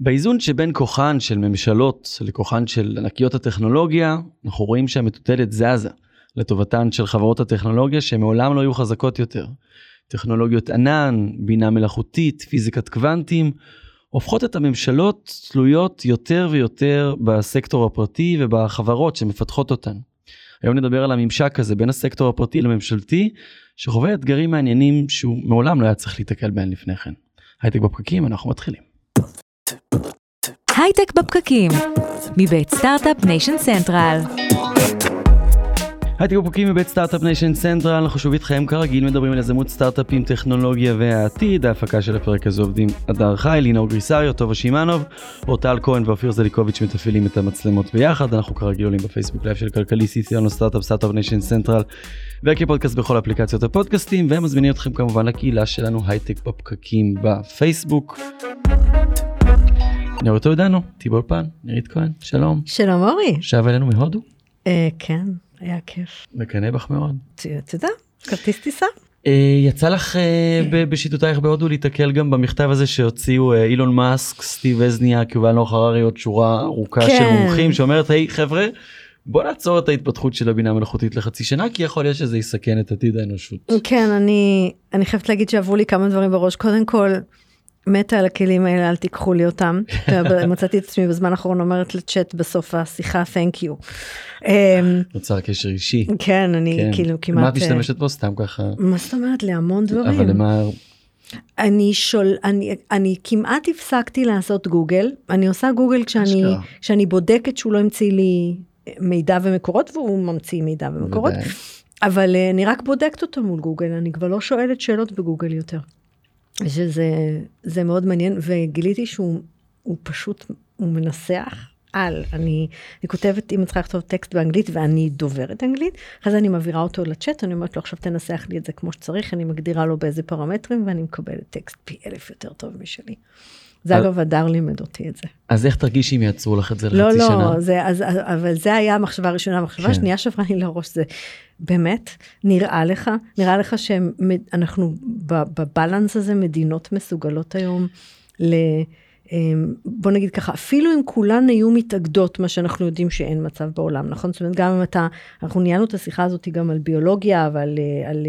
באיזון שבין כוחן של ממשלות לכוחן של ענקיות הטכנולוגיה, אנחנו רואים שהמטוטלת זזה לטובתן של חברות הטכנולוגיה שמעולם לא היו חזקות יותר. טכנולוגיות ענן, בינה מלאכותית, פיזיקת קוונטים, הופכות את הממשלות תלויות יותר ויותר בסקטור הפרטי ובחברות שמפתחות אותן. היום נדבר על הממשק הזה בין הסקטור הפרטי לממשלתי, שחווה אתגרים מעניינים שהוא מעולם לא היה צריך להתקל בהם לפני כן. הייטק בפקקים, אנחנו מתחילים. הייטק בפקקים, מבית סטארט-אפ ניישן סנטרל. הייטק בפרקים מבית סטארט-אפ ניישן סנטרל, אנחנו שוב איתכם כרגיל מדברים על יזמות סטארט-אפים, טכנולוגיה והעתיד, ההפקה של הפרק הזה עובדים אדר חי, לינור גריסריו, טובה שמענוב, אורטל כהן ואופיר זליקוביץ' מתפעלים את המצלמות ביחד, אנחנו כרגיל עולים בפייסבוק live של כלכליסט ושלנו סטארט-אפ Start-Up Nation Central, וכפודקאסט בכל אפליקציות הפודקאסטים, ומזמינים אתכם כמובן לקהילה שלנו הייטק בפקקים בפייסבוק. אותו איתנו, טיבול פן, נירית כהן, שלום. שלום אורי. שב אלינו מהודו. אה, כן, היה כיף. מקנא בך מאוד. אתה יודע, כרטיס טיסה. אה, יצא לך אה, בשיטותייך בהודו להתקל גם במכתב הזה שהוציאו אילון מאסק, סטיב וזניאק, יובל נוח הררי, עוד שורה ארוכה של כן. מומחים שאומרת היי חבר'ה בוא נעצור את ההתפתחות של הבינה המלאכותית לחצי שנה כי יכול להיות שזה יסכן את עתיד האנושות. כן, אני, אני חייבת להגיד שעברו לי כמה דברים בראש. קודם כל, מתה על הכלים האלה, אל תיקחו לי אותם. מצאתי את עצמי בזמן האחרון אומרת לצ'אט בסוף השיחה, thank you. אמ, נוצר קשר אישי. כן, אני כן. כאילו כמעט... מה את משתמשת בו סתם ככה מה זאת אומרת? להמון דברים. אבל למה אני שול, אני, אני כמעט הפסקתי לעשות גוגל, אני עושה גוגל כשאני. כשאני בודקת שהוא לא המציא לי מידע ומקורות והוא ממציא מידע ומקורות. אבל אה, אני רק בודקת אותו מול גוגל, אני כבר לא שואלת שאלות בגוגל יותר. שזה זה מאוד מעניין וגיליתי שהוא הוא פשוט, הוא מנסח על, אני, אני כותבת אם אני צריכה לכתוב טקסט באנגלית ואני דוברת אנגלית, אחרי זה אני מעבירה אותו לצ'אט, אני אומרת לו עכשיו תנסח לי את זה כמו שצריך, אני מגדירה לו באיזה פרמטרים ואני מקבלת טקסט פי אלף יותר טוב משלי. זה אז- אגב הדר לימד אותי את זה. אז איך תרגישי אם יעצרו לך את זה לא, לחצי שנה? לא, זה, אז, אבל זה היה המחשבה הראשונה. המחשבה כן. השנייה שעברה לי לראש זה, באמת, נראה לך, נראה לך שאנחנו בבלנס הזה, מדינות מסוגלות היום ל... אמ, בוא נגיד ככה, אפילו אם כולן היו מתאגדות, מה שאנחנו יודעים שאין מצב בעולם, נכון? זאת אומרת, גם אם אתה, אנחנו ניהלנו את השיחה הזאת גם על ביולוגיה ועל על, על,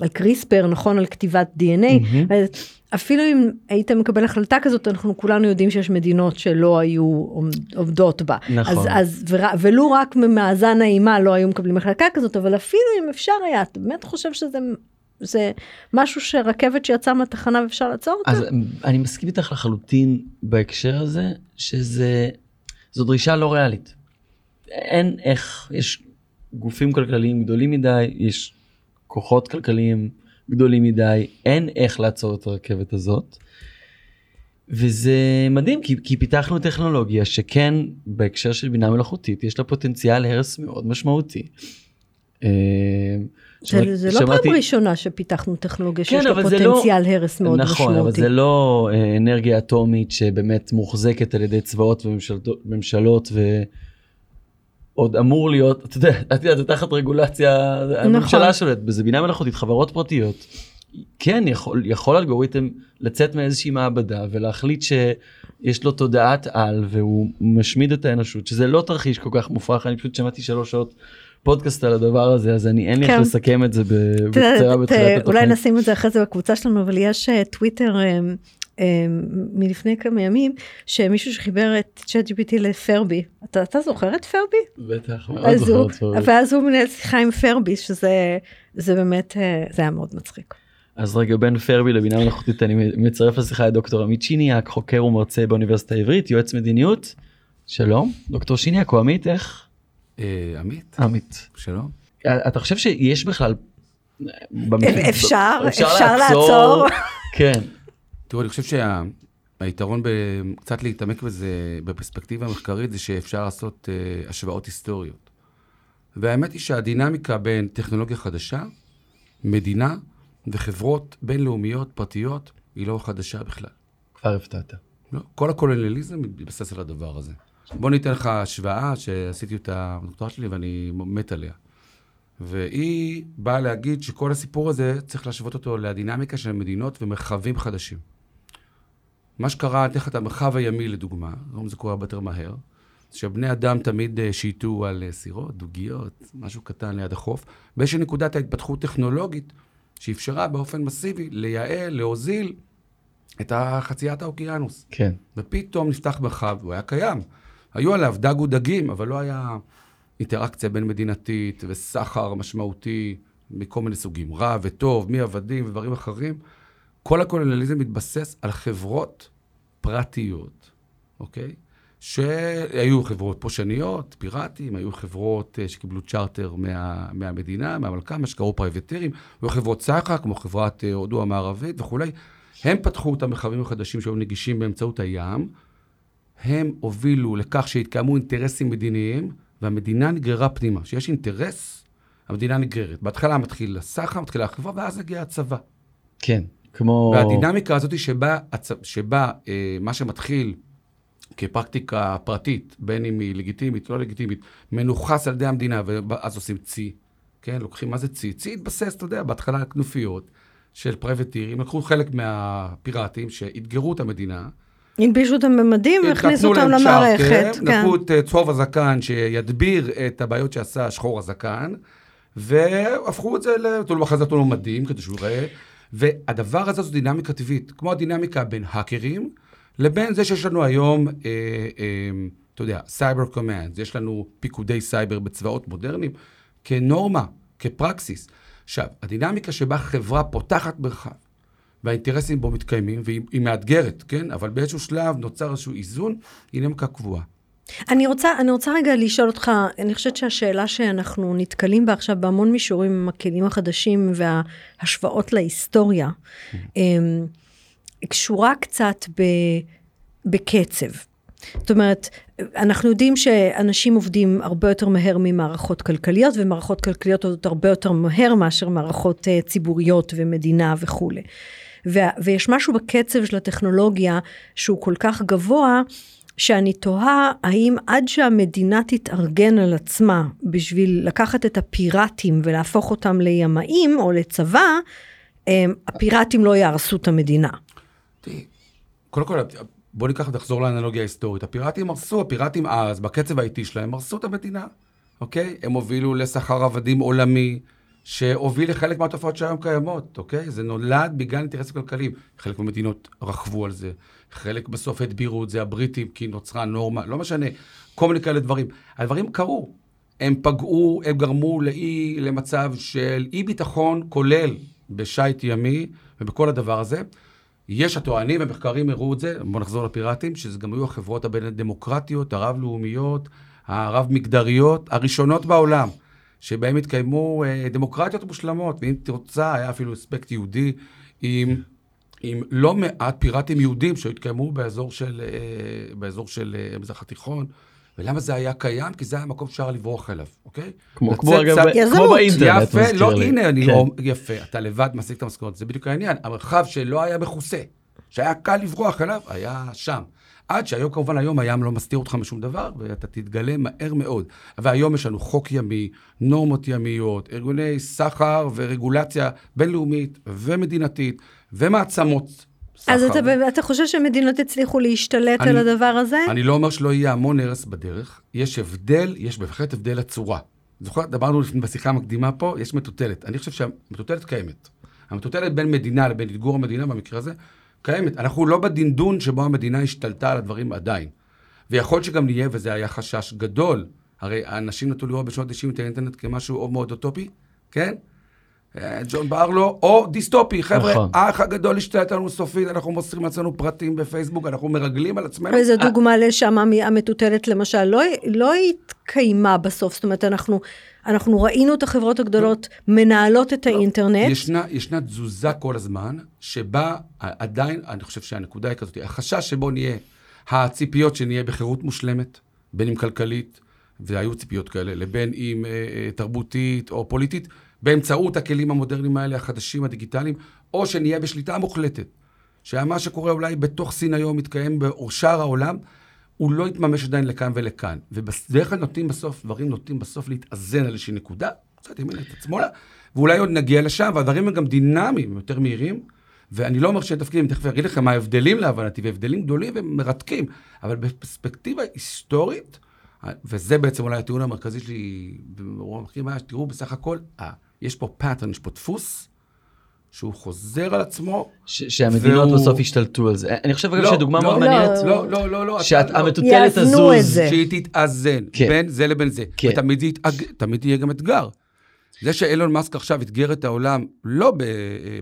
על קריספר, נכון? על כתיבת DNA. אז אפילו אם היית מקבל החלטה כזאת, אנחנו כולנו יודעים שיש מדינות שלא היו עומדות בה. נכון. אז, אז ור, ולו רק ממאזן האימה לא היו מקבלים החלטה כזאת, אבל אפילו אם אפשר היה, אתה באמת חושב שזה זה משהו שרכבת שיצאה מהתחנה ואפשר לעצור אותה? אז אני מסכים איתך לחלוטין בהקשר הזה שזה זו דרישה לא ריאלית. אין איך יש גופים כלכליים גדולים מדי יש כוחות כלכליים גדולים מדי אין איך לעצור את הרכבת הזאת. וזה מדהים כי, כי פיתחנו טכנולוגיה שכן בהקשר של בינה מלאכותית יש לה פוטנציאל הרס מאוד משמעותי. זה, זה לא שמעתי- פעם ראשונה שפיתחנו טכנולוגיה שיש כן, לה אבל זה לא- פוטנציאל הרס מאוד נכון, אבל משמעותי. זה לא אה, אנרגיה אטומית שבאמת מוחזקת על ידי צבאות וממשלות ועוד אמור להיות, אתה יודע, את יודעת, זה תחת רגולציה, הממשלה נכון. שולטת בזה, בינה מלאכותית, חברות פרטיות. כן, יכול, יכול אלגוריתם לצאת מאיזושהי מעבדה ולהחליט שיש לו תודעת על והוא משמיד את האנושות, שזה לא תרחיש כל כך מופרך, אני פשוט שמעתי שלוש שעות פודקאסט על הדבר הזה, אז אני אין לי איך כן. לסכם את זה בקצרה בתחילת התוכנית. אולי נשים את זה אחרי זה בקבוצה שלנו, אבל יש אה, טוויטר אה, אה, מלפני כמה ימים, שמישהו שחיבר את צ'אט GPT לפרבי. אתה, אתה זוכר את פרבי? בטח, מאוד הוא, זוכר את פרבי. ואז הוא מנהל שיחה עם פרבי, שזה זה באמת, זה היה מאוד מצחיק. אז רגע בין פרבי לבינה מלאכותית אני מצרף לשיחה את דוקטור עמית שיניאק חוקר ומרצה באוניברסיטה העברית יועץ מדיניות. שלום דוקטור שיניאק או עמית איך? אה, עמית, עמית. שלום. אתה חושב שיש בכלל? אפשר, אפשר לעצור. כן. תראו, אני חושב שהיתרון קצת להתעמק בזה בפרספקטיבה מחקרית זה שאפשר לעשות אה, השוואות היסטוריות. והאמת היא שהדינמיקה בין טכנולוגיה חדשה, מדינה וחברות בינלאומיות פרטיות היא לא חדשה בכלל. כבר הפתעת. לא, כל הקולוניאליזם מתבסס על הדבר הזה. בוא ניתן לך השוואה שעשיתי אותה בדוקטורט שלי ואני מת עליה. והיא באה להגיד שכל הסיפור הזה, צריך להשוות אותו לדינמיקה של מדינות ומרחבים חדשים. מה שקרה, אני אתן לך את המרחב הימי לדוגמה, היום זה קורה הרבה יותר מהר, שבני אדם תמיד אה, שייטו על אה, סירות, דוגיות, משהו קטן ליד החוף, באיזושהי נקודת ההתפתחות טכנולוגית שאפשרה באופן מסיבי לייעל, להוזיל את חציית האוקיינוס. כן. ופתאום נפתח מרחב, הוא היה קיים. היו עליו דג ודגים, אבל לא היה אינטראקציה בין מדינתית וסחר משמעותי מכל מיני סוגים, רע וטוב, מעבדים ודברים אחרים. כל הקולוניאליזם מתבסס על חברות פרטיות, אוקיי? שהיו חברות פושניות, פיראטים, היו חברות uh, שקיבלו צ'רטר מה, מהמדינה, מהמלכה, מה שקראו פרייבטירים, היו חברות סחר, כמו חברת uh, הודו המערבית וכולי. הם פתחו את המרחבים החדשים שהיו נגישים באמצעות הים, הם הובילו לכך שהתקיימו אינטרסים מדיניים, והמדינה נגררה פנימה. כשיש אינטרס, המדינה נגררת. בהתחלה מתחיל הסחר, מתחילה החברה, ואז הגיע הצבא. כן, כמו... והדינמיקה הזאת שבה, שבה אה, מה שמתחיל כפרקטיקה פרטית, בין אם היא לגיטימית, לא לגיטימית, מנוכס על ידי המדינה, ואז עושים צי, כן? לוקחים, מה זה צי? צי התבסס, אתה יודע, בהתחלה כנופיות של פרייבטירים, לקחו חלק מהפיראטים שאתגרו את המדינה. הלבישו אותם במדים והכניסו אותם למערכת. כן. לקחו את אה, צהוב הזקן שידביר את הבעיות שעשה שחור הזקן, והפכו את זה, אחרי זה נתנו לו מדים כדי שהוא יראה. והדבר הזה זו דינמיקה טבעית, כמו הדינמיקה בין האקרים, לבין זה שיש לנו היום, אה, אה, אתה יודע, Cyber Command, יש לנו פיקודי סייבר בצבאות מודרניים, כנורמה, כפרקסיס. עכשיו, הדינמיקה שבה חברה פותחת מרחב, והאינטרסים בו מתקיימים, והיא מאתגרת, כן? אבל באיזשהו שלב נוצר איזשהו איזון, היא דינמיקה קבועה. אני רוצה, אני רוצה רגע לשאול אותך, אני חושבת שהשאלה שאנחנו נתקלים בה עכשיו בהמון מישורים עם הכלים החדשים וההשוואות להיסטוריה, אמ, קשורה קצת ב, בקצב. זאת אומרת, אנחנו יודעים שאנשים עובדים הרבה יותר מהר ממערכות כלכליות, ומערכות כלכליות עובדות הרבה יותר מהר מאשר מערכות אה, ציבוריות ומדינה וכולי. ויש משהו בקצב של הטכנולוגיה שהוא כל כך גבוה, שאני תוהה האם עד שהמדינה תתארגן על עצמה בשביל לקחת את הפיראטים ולהפוך אותם לימאים או לצבא, אמ, הפיראטים לא יהרסו את המדינה. קודם כל, בוא ניקח ונחזור לאנלוגיה ההיסטורית. הפיראטים הרסו, הפיראטים אז, בקצב האיטי שלהם, הרסו את המדינה, אוקיי? הם הובילו לסחר עבדים עולמי, שהוביל לחלק מהתופעות שהיום קיימות, אוקיי? זה נולד בגלל אינטרסים כלכליים. חלק מהמדינות רכבו על זה, חלק בסוף הדבירו את זה, הבריטים, כי נוצרה נורמה, לא משנה, כל מיני כאלה דברים. הדברים קרו, הם פגעו, הם גרמו לאי, למצב של אי ביטחון כולל בשייט ימי ובכל הדבר הזה. יש הטוענים, המחקרים הראו את זה, בואו נחזור לפיראטים, שזה גם היו החברות הבין הדמוקרטיות, הרב-לאומיות, הרב-מגדריות, הראשונות בעולם. שבהם התקיימו אה, דמוקרטיות מושלמות, ואם תרצה, היה אפילו אספקט יהודי עם, עם לא מעט פיראטים יהודים שהתקיימו באזור של, אה, באזור של אה, המזרח התיכון. ולמה זה היה קיים? כי זה היה מקום שאפשר לברוח אליו, אוקיי? כמו, כמו, אגב, כמו באינטרנט, יפה, לא, לי. הנה, אני כן. לא, יפה, אתה לבד משיג את המסקנות, זה בדיוק העניין. המרחב שלא היה מכוסה, שהיה קל לברוח אליו, היה שם. עד שהיום, כמובן, היום הים לא מסתיר אותך משום דבר, ואתה תתגלה מהר מאוד. והיום יש לנו חוק ימי, נורמות ימיות, ארגוני סחר ורגולציה בינלאומית ומדינתית ומעצמות. סחר. אז אתה, אתה חושב שמדינות הצליחו להשתלט אני, על הדבר הזה? אני לא אומר שלא יהיה המון הרס בדרך. יש הבדל, יש בהחלט הבדל הצורה. זוכר, דיברנו בשיחה המקדימה פה, יש מטוטלת. אני חושב שהמטוטלת קיימת. המטוטלת בין מדינה לבין אתגור המדינה במקרה הזה, קיימת. אנחנו לא בדינדון שבו המדינה השתלטה על הדברים עדיין. ויכול שגם נהיה, וזה היה חשש גדול, הרי האנשים נטו לראות בשנות ה-90 את האינטרנט כמשהו מאוד אוטופי, כן? אה, ג'ון ברלו, או דיסטופי, חבר'ה, נכון. האח הגדול השתלט עלינו סופית, אנחנו מוסרים לעצמנו פרטים בפייסבוק, אנחנו מרגלים על עצמנו. וזו דוגמה לשם המטוטלת למשל, לא, לא התקיימה בסוף, זאת אומרת, אנחנו, אנחנו ראינו את החברות הגדולות לא. מנהלות את לא. האינטרנט. ישנה, ישנה תזוזה כל הזמן, שבה עדיין, אני חושב שהנקודה היא כזאת, החשש שבו נהיה, הציפיות שנהיה בחירות מושלמת, בין אם כלכלית, והיו ציפיות כאלה, לבין אם אה, אה, תרבותית או פוליטית, באמצעות הכלים המודרניים האלה, החדשים, הדיגיטליים, או שנהיה בשליטה מוחלטת. שמה שקורה אולי בתוך סין היום מתקיים בשאר העולם, הוא לא יתממש עדיין לכאן ולכאן. ובדרך כלל נוטים בסוף, דברים נוטים בסוף להתאזן על איזושהי נקודה, קצת ימינה, קצת שמאלה, ואולי עוד נגיע לשם, והדברים הם גם דינמיים, יותר מהירים, ואני לא אומר שאין תפקידים, תכף אגיד לכם מה ההבדלים להבנתי, והבדלים גדולים ומרתקים, אבל בפרספקטיבה היסטורית, וזה בעצם אולי הטיעון המרכזי שלי, ברוב המחקרים היה, בסך הכל, אה, יש פה pattern, יש פה דפוס, שהוא חוזר על עצמו. ש- שהמדינות והוא- בסוף השתלטו על זה. אני חושב אגב לא, שדוגמה לא, מאוד לא. מעניינת, לא, לא, לא, לא. שהמטוטלת. זה. שהיא תתאזן כן. בין זה לבין זה. כן. ותמיד זה יתאג... תמיד יהיה גם אתגר. זה שאילון מאסק עכשיו אתגר את העולם, לא ב...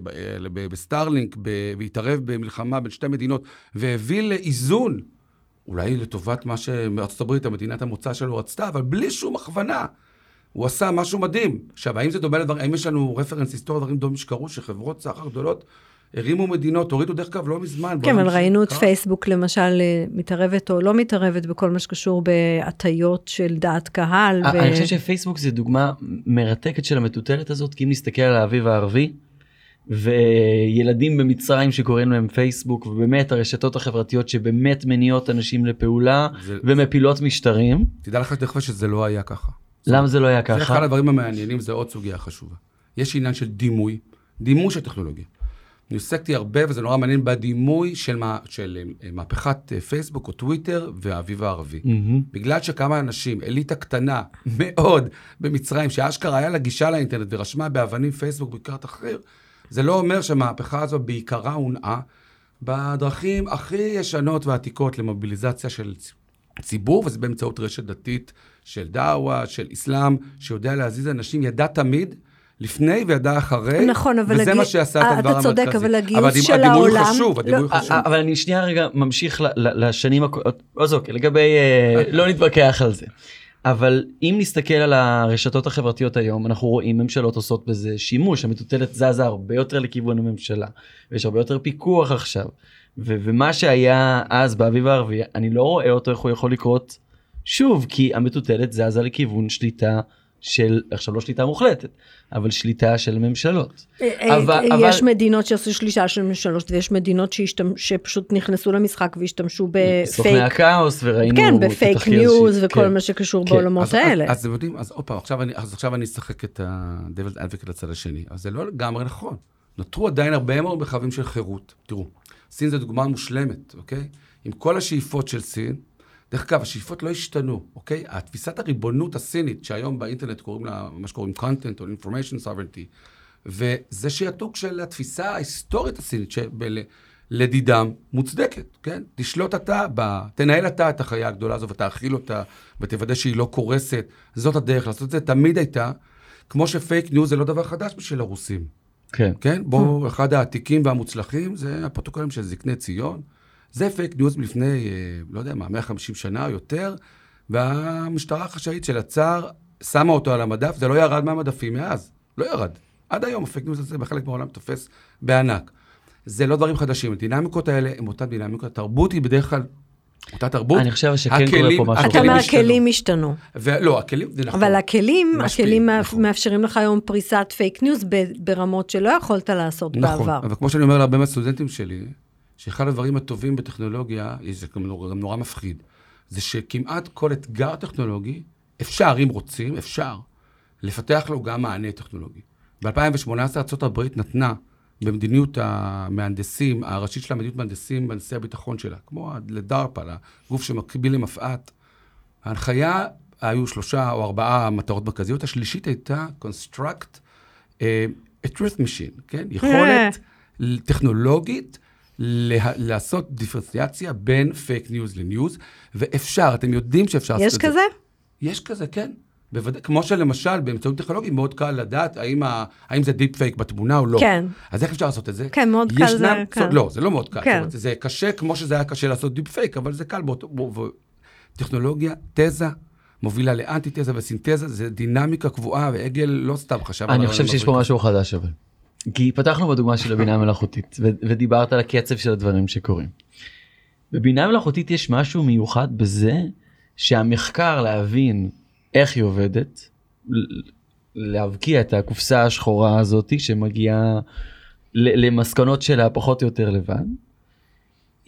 ב... ב... בסטארלינק, ב... והתערב במלחמה בין שתי מדינות, והביא לאיזון, אולי לטובת מה שמארצות הברית, המדינת המוצא שלו רצתה, אבל בלי שום הכוונה. הוא עשה משהו מדהים. עכשיו, האם זה דומה לדברים, האם יש לנו רפרנס היסטורי, דברים דומים שקרו, שחברות סחר גדולות הרימו מדינות, הורידו דרך אגב לא מזמן. כן, אבל ראינו את. פייסבוק למשל אה, מתערבת או לא מתערבת בכל מה שקשור בהטיות של דעת קהל. ו- אני חושב שפייסבוק זה דוגמה מרתקת של המטוטלת הזאת, כי אם נסתכל על האביב הערבי, וילדים במצרים שקוראים להם פייסבוק, ובאמת הרשתות החברתיות שבאמת מניעות אנשים לפעולה זה- ומפילות משטרים, תדע לך תכף שזה לא היה ככה. למה זה לא היה זה אחד ככה? הדברים המעניינים, זה עוד סוגיה חשובה. יש עניין של דימוי, דימוי של טכנולוגיה. אני עסקתי הרבה, וזה נורא מעניין, בדימוי של, מה, של אה, מהפכת אה, פייסבוק או טוויטר והאביב הערבי. מהמם. בגלל שכמה אנשים, אליטה קטנה מאוד במצרים, שאשכרה היה לה גישה לאינטרנט ורשמה באבנים פייסבוק בעיקר תחריר, זה לא אומר שהמהפכה הזו בעיקרה הונעה בדרכים הכי ישנות ועתיקות למוביליזציה של ציבור, וזה באמצעות רשת דתית של דאווה, של אסלאם, שיודע להזיז אנשים, ידע תמיד. לפני וידע אחרי, נכון, אבל וזה הגיוס- מה שעשה את אה, הדבר אתה צודק, המרכזי. אבל הגיוס הדימ- של הדימוי העולם- חשוב, הדימוי לא, חשוב. אבל אני שנייה רגע ממשיך ל- ל- לשנים הקודמות, אז אוקיי, לגבי, אה, לא נתווכח על זה. אבל אם נסתכל על הרשתות החברתיות היום, אנחנו רואים ממשלות עושות בזה שימוש, המטוטלת זזה הרבה יותר לכיוון הממשלה, ויש הרבה יותר פיקוח עכשיו. ו- ומה שהיה אז באביב הערבי, אני לא רואה אותו איך הוא יכול לקרות שוב, כי המטוטלת זזה לכיוון שליטה של, עכשיו לא שליטה מוחלטת, אבל שליטה של ממשלות. אה, אבל- אה, יש אבל- מדינות שעשו שלישה של שלוש, ויש מדינות שפשוט נכנסו למשחק והשתמשו סוכני בפייק, הכאוס וראינו כן, בפייק ניוז ש- וכל כן. מה שקשור כן. בעולמות אז, האלה. אז, אתם יודעים, אז עוד פעם, עכשיו אני, אז עכשיו אני אשחק את ה-Devil's Advocate לצד השני. אז זה לא לגמרי נכון. נותרו עדיין הרבה מאוד מרחבים של חירות. תראו, סין זו דוגמה מושלמת, אוקיי? עם כל השאיפות של סין, דרך אגב, השאיפות לא השתנו, אוקיי? התפיסת הריבונות הסינית, שהיום באינטרנט קוראים לה, מה שקוראים content או information sovereignty, וזה שעתוק של התפיסה ההיסטורית הסינית, שלדידם מוצדקת, כן? תשלוט אתה, ב... תנהל אתה את החיה הגדולה הזו ותאכיל אותה, ותוודא שהיא לא קורסת. זאת הדרך לעשות את זה, תמיד הייתה. כמו שפייק ניוז זה לא דבר חדש בשביל הרוסים, כן. כן? בואו, אחד העתיקים והמוצלחים זה הפרוטוקולים של זקני ציון. זה פייק ניוז מלפני, אה, לא יודע מה, 150 שנה או יותר, והמשטרה החשאית של הצאר שמה אותו על המדף, זה לא ירד מהמדפים מאז, לא ירד. עד היום הפייק ניוז הזה בחלק מהעולם תופס בענק. זה לא דברים חדשים, הדינמיקות האלה הן אותן דינמיקות, התרבות היא בדרך כלל אותה תרבות. אני חושב שכן קורה הכלים- פה משהו. אתה אומר. הכלים השתנו. ולא, הכלים, זה נכון. אבל הכלים, משפיעים, הכלים נכון. מאפשרים לך היום פריסת פייק ניוז ברמות שלא יכולת לעשות נכון, בעבר. אבל כמו שאני אומר להרבה מהסטודנטים שלי, שאחד הדברים הטובים בטכנולוגיה, זה גם נורא, גם נורא מפחיד, זה שכמעט כל אתגר טכנולוגי, אפשר, אם רוצים, אפשר, לפתח לו גם מענה טכנולוגי. ב-2018 ארה"ב נתנה במדיניות המהנדסים, הראשית של המדיניות מהנדסים, מהנדסי הביטחון שלה, כמו ל-DARPA, לגוף שמקביל למפא"ת, ההנחיה, היו שלושה או ארבעה מטרות מרכזיות, השלישית הייתה construct אה, a truth machine, כן? יכולת טכנולוגית לה, לעשות דיפרנציאציה בין fake news ל news, ואפשר, אתם יודעים שאפשר לעשות יש את זה. כזה? יש כזה, כן. בוודאי, כמו שלמשל, באמצעות טכנולוגי, מאוד קל לדעת האם, ה, האם זה deep fake בתמונה או לא. כן. אז איך אפשר לעשות את זה? כן, מאוד קל זה קל. לא, זה לא מאוד קל. כן. זאת אומרת, זה קשה כמו שזה היה קשה לעשות deep fake, אבל זה קל באותו... בו, בו, טכנולוגיה, תזה, מובילה לאנטי-תזה וסינתזה, זה דינמיקה קבועה, ועגל לא סתם חשב על אני חושב שיש פה. משהו חדש אבל. כי פתחנו בדוגמה של הבינה המלאכותית ודיברת על הקצב של הדברים שקורים. בבינה מלאכותית יש משהו מיוחד בזה שהמחקר להבין איך היא עובדת, להבקיע את הקופסה השחורה הזאתי שמגיעה למסקנות שלה פחות או יותר לבד,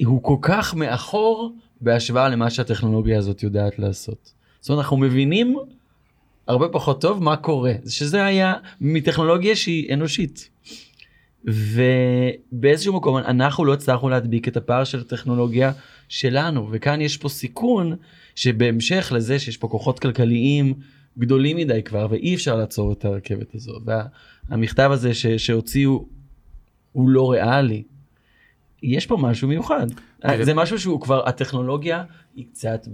הוא כל כך מאחור בהשוואה למה שהטכנולוגיה הזאת יודעת לעשות. זאת אומרת אנחנו מבינים הרבה פחות טוב מה קורה שזה היה מטכנולוגיה שהיא אנושית. ובאיזשהו מקום אנחנו לא הצלחנו להדביק את הפער של הטכנולוגיה שלנו וכאן יש פה סיכון שבהמשך לזה שיש פה כוחות כלכליים גדולים מדי כבר ואי אפשר לעצור את הרכבת הזו והמכתב הזה ש, שהוציאו הוא לא ריאלי. יש פה משהו מיוחד זה משהו שהוא כבר הטכנולוגיה היא קצת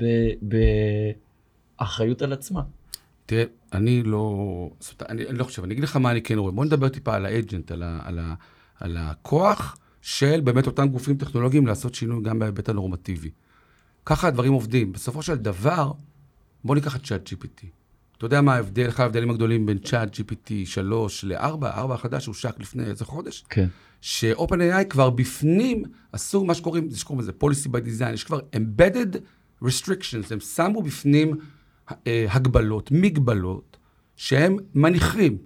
באחריות על עצמה. תראה, אני לא, זאת, אני, אני לא חושב, אני אגיד לך מה אני כן רואה. בוא נדבר טיפה על האג'נט, על, ה, על, ה, על הכוח של באמת אותם גופים טכנולוגיים לעשות שינוי גם בהיבט הנורמטיבי. ככה הדברים עובדים. בסופו של דבר, בוא ניקח את צ'אט GPT. אתה יודע מה ההבדל, אחד ההבדלים הגדולים בין צ'אט GPT 3 ל-4, 4 החדש הושק לפני איזה חודש? כן. ש-OpenAI כבר בפנים עשו מה שקוראים, זה שקוראים לזה policy by design, יש כבר embedded restrictions, הם שמו בפנים הגבלות, מגבלות, שהם מניחים,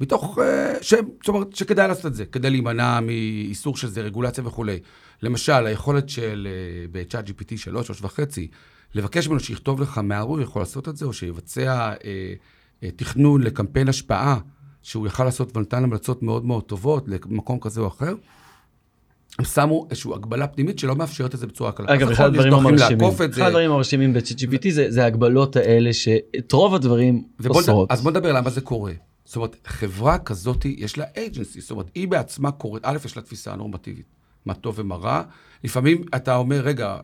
מתוך, אה, שהם, זאת אומרת, שכדאי לעשות את זה, כדי להימנע מאיסור של זה, רגולציה וכולי. למשל, היכולת של, ב-chat GPT 3, 3 וחצי, לבקש ממנו שיכתוב לך מה הוא יכול לעשות את זה, או שיבצע אה, אה, תכנון לקמפיין השפעה, שהוא יכל לעשות ונתן המלצות מאוד מאוד טובות למקום כזה או אחר. הם שמו איזושהי הגבלה פנימית שלא מאפשרת את זה בצורה קלה. אגב, אחד הדברים המרשימים, אחד הדברים המרשימים ב-ChatGPT זה, זה ההגבלות האלה שאת רוב הדברים אוסרות. אז בוא נדבר למה זה קורה. זאת אומרת, חברה כזאת יש לה agency, זאת אומרת, היא בעצמה קוראת, א', יש לה תפיסה נורמטיבית, מה טוב ומה רע. לפעמים אתה אומר, רגע,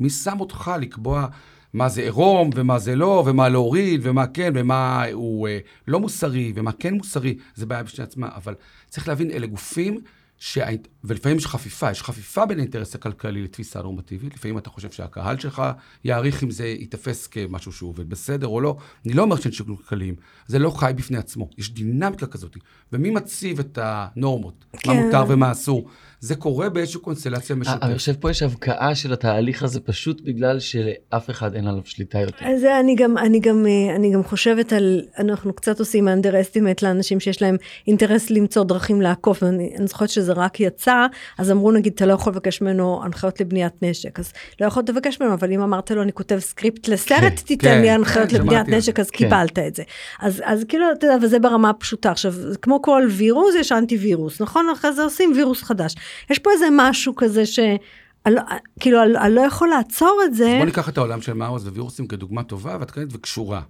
מי שם אותך לקבוע מה זה עירום ומה זה לא, ומה להוריד, ומה כן, ומה הוא אה, לא מוסרי, ומה כן מוסרי, זה בעיה בפני עצמה, אבל צריך להבין, אלה גופים שה... ולפעמים יש חפיפה, יש חפיפה בין האינטרס הכלכלי לתפיסה נורמטיבית. לפעמים אתה חושב שהקהל שלך יעריך אם זה ייתפס כמשהו שהוא עובד בסדר או לא. אני לא אומר שאין שיקולים כלכליים, זה לא חי בפני עצמו. יש דינמיקה כזאת. ומי מציב את הנורמות? כן. מה מותר ומה אסור? זה קורה באיזושהי קונסטלציה אה, משותפת. אני חושב פה יש הבקעה של התהליך הזה פשוט בגלל שלאף אחד אין עליו שליטה יותר. אז אני גם, אני גם, אה, אני גם חושבת על, אנחנו קצת עושים underestimate לאנשים שיש להם אינטרס למצוא דרכים לעקוף, אני, אני זוכרת שזה רק יצא, אז אמרו נגיד, אתה לא יכול לבקש ממנו הנחיות לבניית נשק, אז לא יכולת לבקש ממנו, אבל אם אמרת לו, אני כותב סקריפט לסרט, כן, תיתן כן, לי הנחיות כן, לבניית נשק, אז כן. קיבלת את זה. אז, אז כאילו, אתה יודע, וזה ברמה פשוטה. עכשיו, כמו כל וירוס, יש אנטי וירוס, נכון? אחרי זה עושים וירוס חדש. יש פה איזה משהו כזה ש... לא, כאילו, אני לא יכול לעצור את זה. בוא ניקח את העולם של מאוס ווירוסים כדוגמה טובה ועדכנית וקשורה.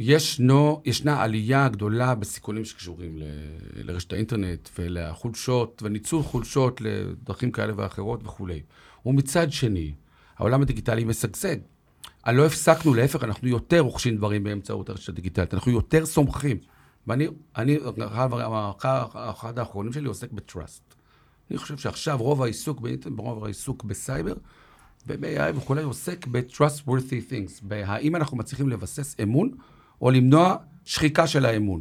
ישנו, ישנה עלייה גדולה בסיכונים שקשורים ל, לרשת האינטרנט ולחולשות וניצול חולשות לדרכים כאלה ואחרות וכולי. ומצד שני, העולם הדיגיטלי משגשג. לא הפסקנו, להפך, אנחנו יותר רוכשים דברים באמצעות הרשת הדיגיטלית, אנחנו יותר סומכים. ואני, אני, אחד האחרונים שלי עוסק בטראסט. אני חושב שעכשיו רוב העיסוק רוב העיסוק בסייבר, ב-AI וכולי, עוסק ב-trustworthy things, בהאם אנחנו מצליחים לבסס אמון או למנוע שחיקה של האמון.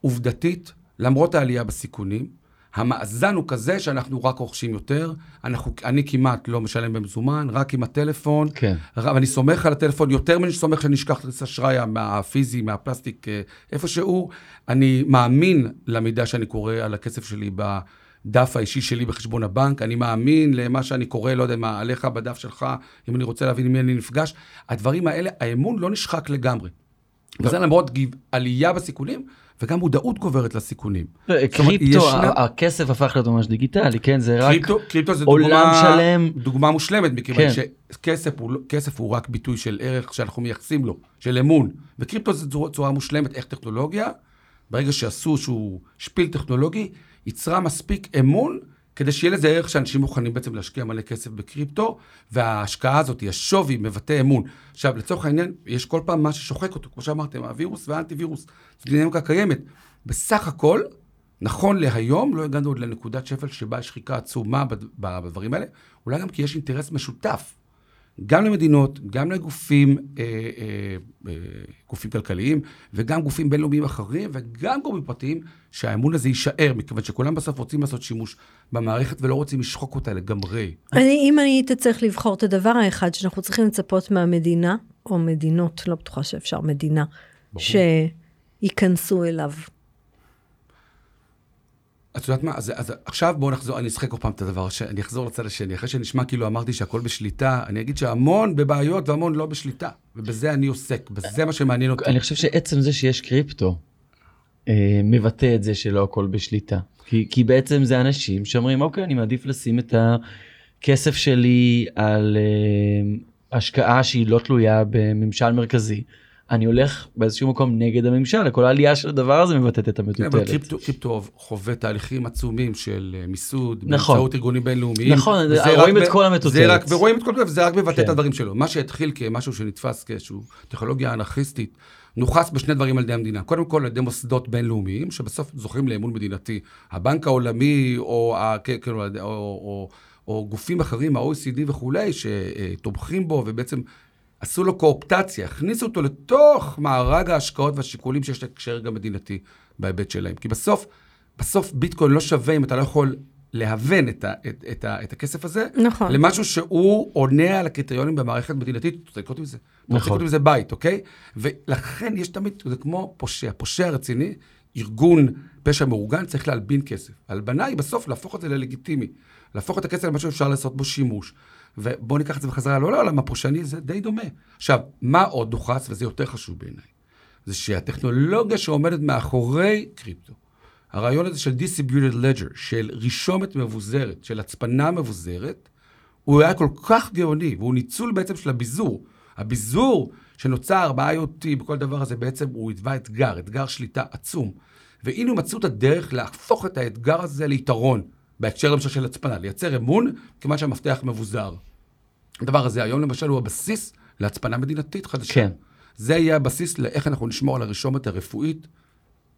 עובדתית, למרות העלייה בסיכונים, המאזן הוא כזה שאנחנו רק רוכשים יותר, אנחנו, אני כמעט לא משלם במזומן, רק עם הטלפון, כן. ואני סומך על הטלפון יותר מני סומך שאני אשכח את אשראי מהפיזי, מהפלסטיק, אה, איפשהו. אני מאמין למידע שאני קורא על הכסף שלי ב... הדף האישי שלי בחשבון הבנק, אני מאמין למה שאני קורא, לא יודע מה, עליך בדף שלך, אם אני רוצה להבין עם מי אני נפגש. הדברים האלה, האמון לא נשחק לגמרי. לא. וזה למרות עלייה בסיכונים, וגם מודעות גוברת לסיכונים. קריפטו, הכסף הפך להיות ממש דיגיטלי, כן? זה רק עולם שלם. דוגמה מושלמת, מכיוון כן. שכסף הוא, לא- הוא רק ביטוי של ערך שאנחנו מייחסים לו, של אמון. וקריפטו זה צורה מושלמת איך טכנולוגיה, ברגע שעשו שהוא שפיל טכנולוגי, יצרה מספיק אמון כדי שיהיה לזה ערך שאנשים מוכנים בעצם להשקיע מלא כסף בקריפטו, וההשקעה הזאת, השווי, מבטא אמון. עכשיו, לצורך העניין, יש כל פעם מה ששוחק אותו, כמו שאמרתם, הווירוס והאנטי וירוס, זו דינמיקה קיימת. בסך הכל, נכון להיום, לא הגענו עוד לנקודת שפל שבה יש שחיקה עצומה בדברים האלה, אולי גם כי יש אינטרס משותף גם למדינות, גם לגופים, אה, אה, אה, גופים כלכליים, וגם גופים בינלאומיים אחרים, וגם גורמים פרטיים, שהאמון הזה יישאר, מכיוון שכולם בסוף רוצים לעשות שימוש במערכת ולא רוצים לשחוק אותה לגמרי. אני, אם אני הייתי צריך לבחור את הדבר האחד שאנחנו צריכים לצפות מהמדינה, או מדינות, לא בטוחה שאפשר מדינה, ברור. שייכנסו אליו. את יודעת מה, אז, אז עכשיו בואו נחזור, אני אשחק עוד פעם את הדבר, אני אחזור לצד השני. אחרי שנשמע כאילו אמרתי שהכל בשליטה, אני אגיד שהמון בבעיות והמון לא בשליטה. ובזה אני עוסק, וזה מה שמעניין אותי. אני חושב שעצם זה שיש קריפטו, אה, מבטא את זה שלא הכל בשליטה. כי, כי בעצם זה אנשים שאומרים, אוקיי, אני מעדיף לשים את הכסף שלי על אה, השקעה שהיא לא תלויה בממשל מרכזי. אני הולך באיזשהו מקום נגד הממשל, כל העלייה של הדבר הזה מבטאת את אבל המטוטלת. קריפטו, קריפטו חווה תהליכים עצומים של אה, מיסוד, נכון. באמצעות ארגונים בינלאומיים. נכון, רואים את כל המטוטלת. זה רק, ורואים את כל זה, וזה רק מבטא כן. את הדברים שלו. מה שהתחיל כמשהו שנתפס כאיזושהי טכנולוגיה אנרכיסטית, נוכס בשני דברים על ידי המדינה. קודם כל, על ידי מוסדות בינלאומיים, שבסוף זוכים לאמון מדינתי. הבנק העולמי, או, כן, כן, או, או, או, או גופים אחרים, ה-OECD וכולי, שתומכים בו, ובעצם עשו לו קואופטציה, הכניסו אותו לתוך מארג ההשקעות והשיקולים שיש להקשר גם מדינתי בהיבט שלהם. כי בסוף, בסוף ביטקוין לא שווה אם אתה לא יכול להוון את, ה, את, את, ה, את הכסף הזה, נכון. למשהו שהוא עונה על הקריטריונים במערכת מדינתית, אתה רוצה לקנות מזה. אתה רוצה נכון. לקנות מזה בית, אוקיי? ולכן יש תמיד, זה כמו פושע, פושע רציני, ארגון פשע מאורגן צריך להלבין כסף. הלבנה היא בסוף להפוך את זה ללגיטימי, להפוך את הכסף למשהו שאפשר לעשות בו שימוש. ובואו ניקח את זה בחזרה לא לעולם הפושעני, זה די דומה. עכשיו, מה עוד נוכס, וזה יותר חשוב בעיניי, זה שהטכנולוגיה שעומדת מאחורי קריפטו, הרעיון הזה של distributed ledger, של רישומת מבוזרת, של הצפנה מבוזרת, הוא היה כל כך גאוני, והוא ניצול בעצם של הביזור. הביזור שנוצר ב-IoT, בכל דבר הזה, בעצם הוא היווה אתגר, אתגר שליטה עצום. והנה מצאו את הדרך להפוך את האתגר הזה ליתרון, בהקשר למשל של הצפנה, לייצר אמון, כיוון שהמפתח מבוזר. הדבר הזה היום למשל הוא הבסיס להצפנה מדינתית חדשה. כן. זה יהיה הבסיס לאיך אנחנו נשמור על הרישומת הרפואית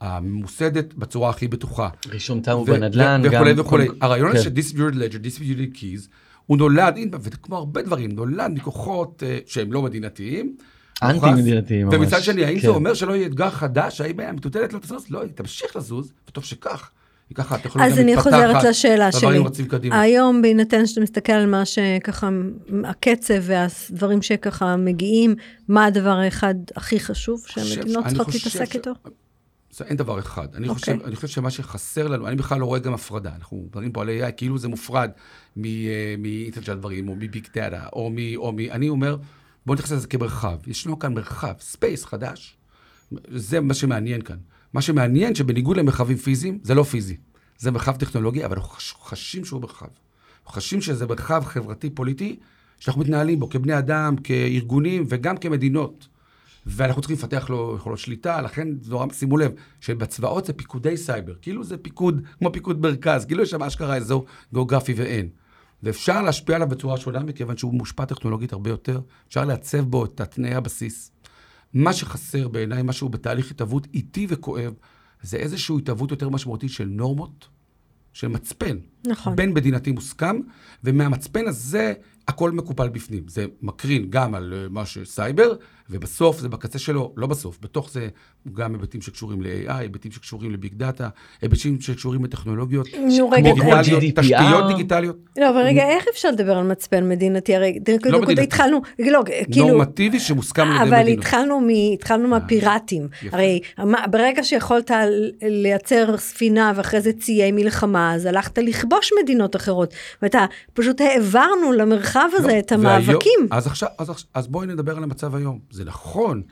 הממוסדת בצורה הכי בטוחה. רישום תם ובנדל"ן, גם... וכולי וכולי. כל- הרעיון הזה כן. של distributed ledger, distributed keys, הוא נולד, וכמו הרבה דברים, נולד מכוחות אה, שהם לא מדינתיים. אנטי-מדינתיים ממש. ומצד שני, האם כן. זה אומר שלא יהיה אתגר חדש? האם המטוטלת לא תזוז? לא, היא תמשיך לזוז, וטוב שכך. היא ככה, הטכנולוגיה אז אני חוזרת לשאלה שלי. רצים קדימה. היום, בהינתן שאתה מסתכל על מה שככה, הקצב והדברים שככה מגיעים, מה הדבר האחד הכי חשוב שהמדינות צריכות להתעסק איתו? זה אין דבר אחד. אני, אוקיי. חושב, אני חושב שמה שחסר לנו, אני בכלל לא רואה גם הפרדה. אנחנו מדברים פה על AI כאילו זה מופרד מאינטרנט של הדברים, או מ big data, או מ... או מ... אני אומר, בואו נתייחס לזה כמרחב. ישנו כאן מרחב, space חדש. זה מה שמעניין כאן. מה שמעניין שבניגוד למרחבים פיזיים, זה לא פיזי. זה מרחב טכנולוגי, אבל אנחנו חש- חשים שהוא מרחב. חשים שזה מרחב חברתי-פוליטי שאנחנו מתנהלים בו כבני אדם, כארגונים וגם כמדינות. ואנחנו צריכים לפתח לו יכולות שליטה, לכן נורא, שימו לב, שבצבאות זה פיקודי סייבר, כאילו זה פיקוד, כמו פיקוד מרכז, כאילו יש שם אשכרה אזור גיאוגרפי ואין. ואפשר להשפיע עליו בצורה שונה, מכיוון שהוא מושפע טכנולוגית הרבה יותר, אפשר לעצב בו את תנאי הבסיס. מה שחסר בעיניי, משהו בתהליך התהוות איטי וכואב, זה איזושהי התהוות יותר משמעותית של נורמות, של מצפן. נכון. בין מדינתי מוסכם, ומהמצפן הזה הכל מקופל בפנים. זה מקרין גם על אה, מה שסייבר, ובסוף זה בקצה שלו, לא בסוף, בתוך זה גם היבטים שקשורים ל-AI, היבטים שקשורים לביג דאטה, היבטים שקשורים לטכנולוגיות נו, רגע, כמו דיגיטליות, GDPR. תשתיות דיגיטליות. לא, אבל רגע, איך אפשר לדבר על מצפן מדינתי? הרי לא מדינתי. התחלנו, לא, כאילו... נורמטיבי שמוסכם על ידי אבל מדינות. התחלנו, מ, התחלנו מהפיראטים. יפה. הרי מה- ברגע שיכולת לייצר ספינה ואחרי זה ציי מלחמה, אז הלכת לכבוש מדינות אחרות. ואתה, פשוט העברנו למרחב הזה לא, את והיום- המאבקים. אז עכשיו, אז, עכשיו- אז בואי נדבר על המצב היום. זה נכון,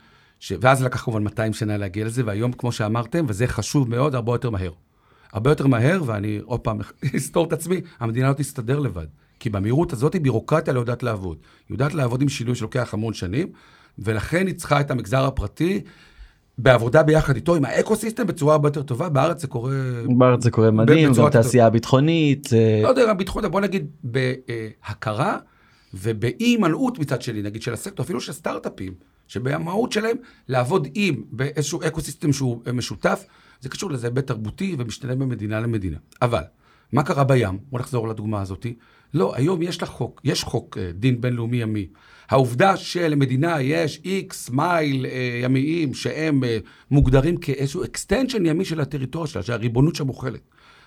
ש... ואז לקח כמובן 200 שנה להגיע לזה, והיום, כמו שאמרתם, וזה חשוב מאוד, הרבה יותר מהר. הרבה יותר מהר, ואני עוד פעם אסתור את עצמי, המדינה לא תסתדר לבד. כי במהירות הזאת בירוקרטיה לא יודעת לעבוד. היא יודעת לעבוד עם שינוי שלוקח המון שנים, ולכן היא צריכה את המגזר הפרטי בעבודה ביחד איתו, עם ה eco-system, בצורה הרבה יותר טובה. בארץ זה קורה בארץ זה קורה מדהים, גם תעשייה ביטחונית. אה, לא יודע, ביטחון, בוא נגיד בהכרה ובאי הימנעות מצד שני, נגיד של הסקטור, אפילו של סטארט-אפים, שבמהות שלהם לעבוד עם באיזשהו eco-system שהוא משותף, זה קשור לזה היבט תרבותי ומשתנה ממדינה למדינה. אבל, מה קרה בים? בוא נחזור לדוגמה הזאת. לא, היום יש לה חוק, יש חוק אה, דין בינלאומי ימי. העובדה שלמדינה יש איקס מייל אה, ימיים שהם אה, מוגדרים כאיזשהו extension ימי של הטריטוריה שלה, שהריבונות שם מוכלת.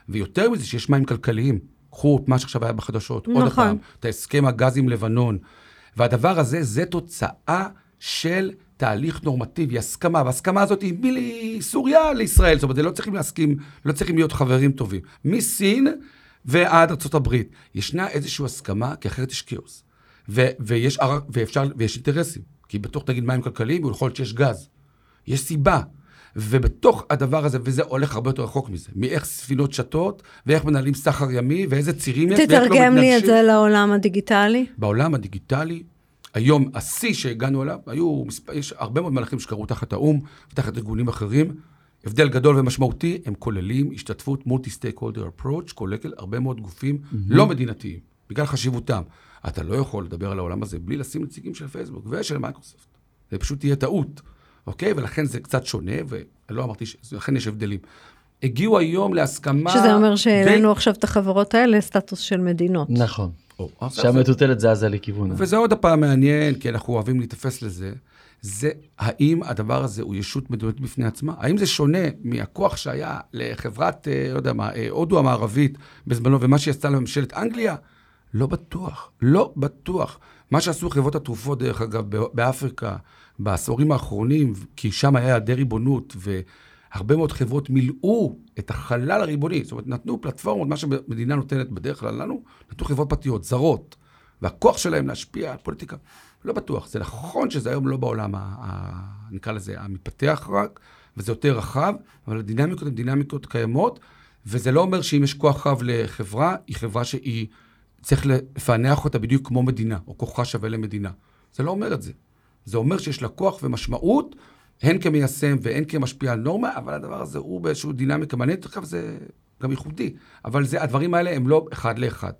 ויותר מזה, שיש מים כלכליים. קחו את מה שעכשיו היה בחדשות, עוד נכון. פעם, את ההסכם הגז עם לבנון. והדבר הזה, זה תוצאה של תהליך נורמטיבי, הסכמה, וההסכמה הזאת היא מסוריה לישראל, זאת אומרת, לא צריכים להסכים, לא צריכים להיות חברים טובים. מסין ועד ארה"ב. ישנה איזושהי הסכמה, כי אחרת יש כאוס. ו- ויש, ואפשר, ויש אינטרסים, כי בתוך, נגיד, מים כלכליים, יכול להיות שיש גז. יש סיבה. ובתוך הדבר הזה, וזה הולך הרבה יותר רחוק מזה, מאיך ספינות שטות, ואיך מנהלים סחר ימי, ואיזה צירים יש, ואיך לא תתרגם לי את מתנגשים. זה לעולם הדיגיטלי. בעולם הדיגיטלי, היום השיא שהגענו אליו, היו, יש הרבה מאוד מהלכים שקרו תחת האו"ם ותחת ארגונים אחרים. הבדל גדול ומשמעותי, הם כוללים השתתפות multi-stakeholder approach, כולל הרבה מאוד גופים לא מדינתיים, בגלל חשיבותם. אתה לא יכול לדבר על העולם הזה בלי לשים נציגים של פייסבוק ושל מייקרוסופט. זה פשוט תהיה טעות, אוקיי? ולכן זה קצת שונה, ולא אמרתי, ש- לכן יש הבדלים. הגיעו היום להסכמה... שזה אומר די- שהעלינו עכשיו את החברות האלה לסטטוס של מדינות. נכון. זה- שהמטוטלת זזה לכיוון. וזה עוד הפעם מעניין, כי אנחנו אוהבים להיתפס לזה, זה האם הדבר הזה הוא ישות מדינית בפני עצמה? האם זה שונה מהכוח שהיה לחברת, אה, לא יודע מה, אה, הודו המערבית בזמנו, ומה שהיא עשתה לממשלת אנגליה? לא בטוח, לא בטוח. מה שעשו חברות התרופות, דרך אגב, ב- באפריקה, בעשורים האחרונים, כי שם היה היעדר ריבונות, והרבה מאוד חברות מילאו את החלל הריבוני, זאת אומרת, נתנו פלטפורמות, מה שמדינה נותנת בדרך כלל לנו, נתנו חברות פרטיות, זרות, והכוח שלהם להשפיע על פוליטיקה, לא בטוח. זה נכון שזה היום לא בעולם, ה, ה, נקרא לזה, המתפתח רק, וזה יותר רחב, אבל הדינמיקות הן דינמיקות קיימות, וזה לא אומר שאם יש כוח רב לחברה, היא חברה שהיא, צריך לפענח אותה בדיוק כמו מדינה, או כוחה שווה למדינה. זה לא אומר את זה. זה אומר שיש לה כוח ומשמעות, הן כמיישם והן כמשפיע על נורמה, אבל הדבר הזה הוא באיזושהי דינמיקה מעניינת, אגב, זה גם ייחודי. אבל זה, הדברים האלה הם לא אחד לאחד.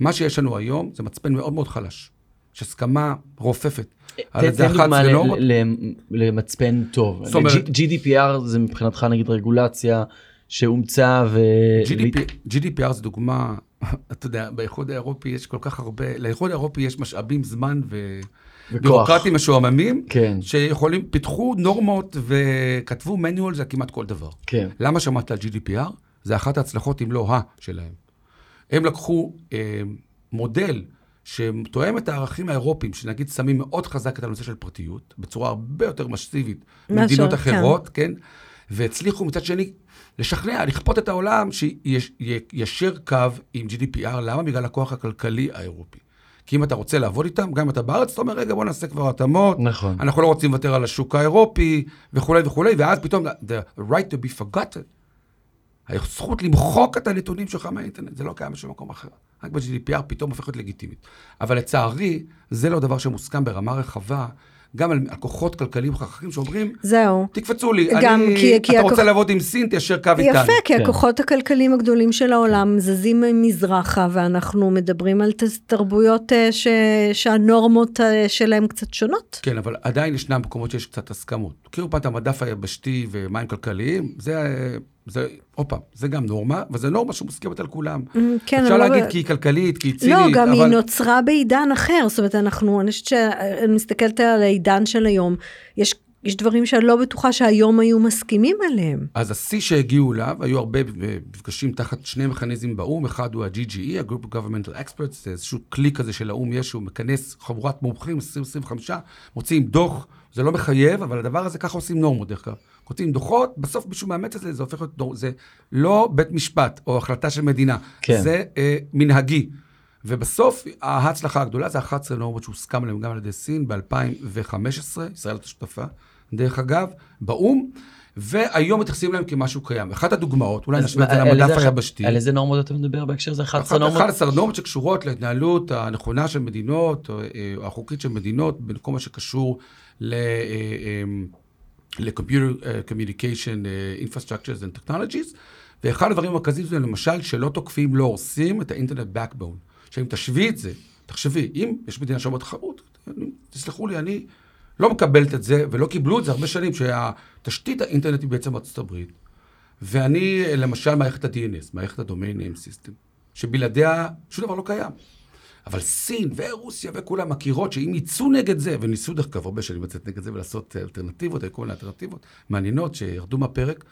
מה שיש לנו היום זה מצפן מאוד מאוד חלש. יש הסכמה רופפת. על תן דוגמה 11 ל- נורמות. ל- למצפן טוב. זאת אומרת- GDPR זה מבחינתך נגיד רגולציה שאומצה ו... GDP, GDPR זה דוגמה, אתה יודע, באיחוד האירופי יש כל כך הרבה, לאיחוד האירופי יש משאבים, זמן וביורוקרטים משועממים, כן. שיכולים, פיתחו נורמות וכתבו manuals על כמעט כל דבר. כן. למה שמעת על GDPR? זה אחת ההצלחות, אם לא ה, שלהם. הם לקחו אה, מודל שתואם את הערכים האירופיים, שנגיד שמים מאוד חזק את הנושא של פרטיות, בצורה הרבה יותר מסיבית ממדינות כן. אחרות, כן? והצליחו מצד שני לשכנע, לכפות את העולם שיישר קו עם GDPR. למה? בגלל הכוח הכלכלי האירופי. כי אם אתה רוצה לעבוד איתם, גם אם אתה בארץ, אתה אומר, רגע, בוא נעשה כבר התאמות. נכון. אנחנו לא רוצים לוותר על השוק האירופי, וכולי וכולי, ואז פתאום, the right to be forgotten, הזכות למחוק את הנתונים שלך מהאינטרנט, זה לא קיים בשום מקום אחר. רק ב-GDPR פתאום הופכת לגיטימית. אבל לצערי, זה לא דבר שמוסכם ברמה רחבה, גם על, על כוחות כלכליים חכמים שאומרים, זהו. תקפצו לי, גם אני, כי- כי אתה הכוח- רוצה לעבוד עם סין, תיישר קו איתנו. יפה, כי כן. הכוחות הכלכליים הגדולים של העולם זזים מזרחה, ואנחנו מדברים על תרבויות אה, ש- שהנורמות אה, שלהם קצת שונות. כן, אבל עדיין ישנם מקומות שיש קצת הסכמות. תכירו פעם המדף היבשתי ומים כלכליים, זה, זה, עוד פעם, זה גם נורמה, וזו נורמה שמוסכמת על כולם. כן, אפשר לא להגיד ב- כי היא כלכלית, כי היא צינית, לא, גם אבל... היא נוצרה בעידן אחר, זאת אומרת, אנחנו, אני חושבת שאני מסתכלת על העידן של היום, יש, יש דברים שאני לא בטוחה שהיום היו מסכימים עליהם. אז השיא שהגיעו אליו, היו הרבה מפגשים תחת שני מכניזמים באו"ם, אחד הוא ה-GGE, ה-Group of Governmental Experts, זה איזשהו כלי כזה של האו"ם יש, שהוא מכנס חבורת מומחים, 20-25, מוציאים דוח, זה לא מחייב, אבל הדבר הזה, ככה עושים נורמות דרך אגב. כותבים דוחות, בסוף מישהו מאמץ את זה, זה הופך להיות זה לא בית משפט או החלטה של מדינה, כן. זה אה, מנהגי. ובסוף, ההצלחה הגדולה זה 11 נורמות שהוסכם עליהן גם על ידי סין ב-2015, ישראל הייתה שותפה, דרך אגב, באו"ם, והיום מתייחסים אליהם כמשהו קיים. אחת הדוגמאות, אולי נשווה את זה למדף היבשתי. על איזה נורמות אתה מדבר בהקשר הזה? 11 אחת- נורמות? 11 נורמות שקשורות להתנהלות הנכונה של מדינות, אה, או החוקית של מדינות, בכל מה שקשור ל... ל-computer uh, communication infrastructures and technologies, ואחד הדברים המרכזיים זה למשל שלא תוקפים, לא הורסים את האינטרנט backbone. עכשיו, אם תשווי את זה, תחשבי, אם יש מדינה שאומרת תחרות, תסלחו לי, אני לא מקבלת את זה, ולא קיבלו את זה הרבה שנים, שהתשתית האינטרנט היא בעצם ארצות הברית, ואני, למשל, מערכת ה-DNS, מערכת ה-Domain Name System, שבלעדיה שום דבר לא קיים. אבל סין ורוסיה וכולם מכירות שאם יצאו נגד זה, וניסו דרך אגב הרבה שנים לצאת נגד זה ולעשות אלטרנטיבות, כל מיני אלטרנטיבות מעניינות שירדו מהפרק,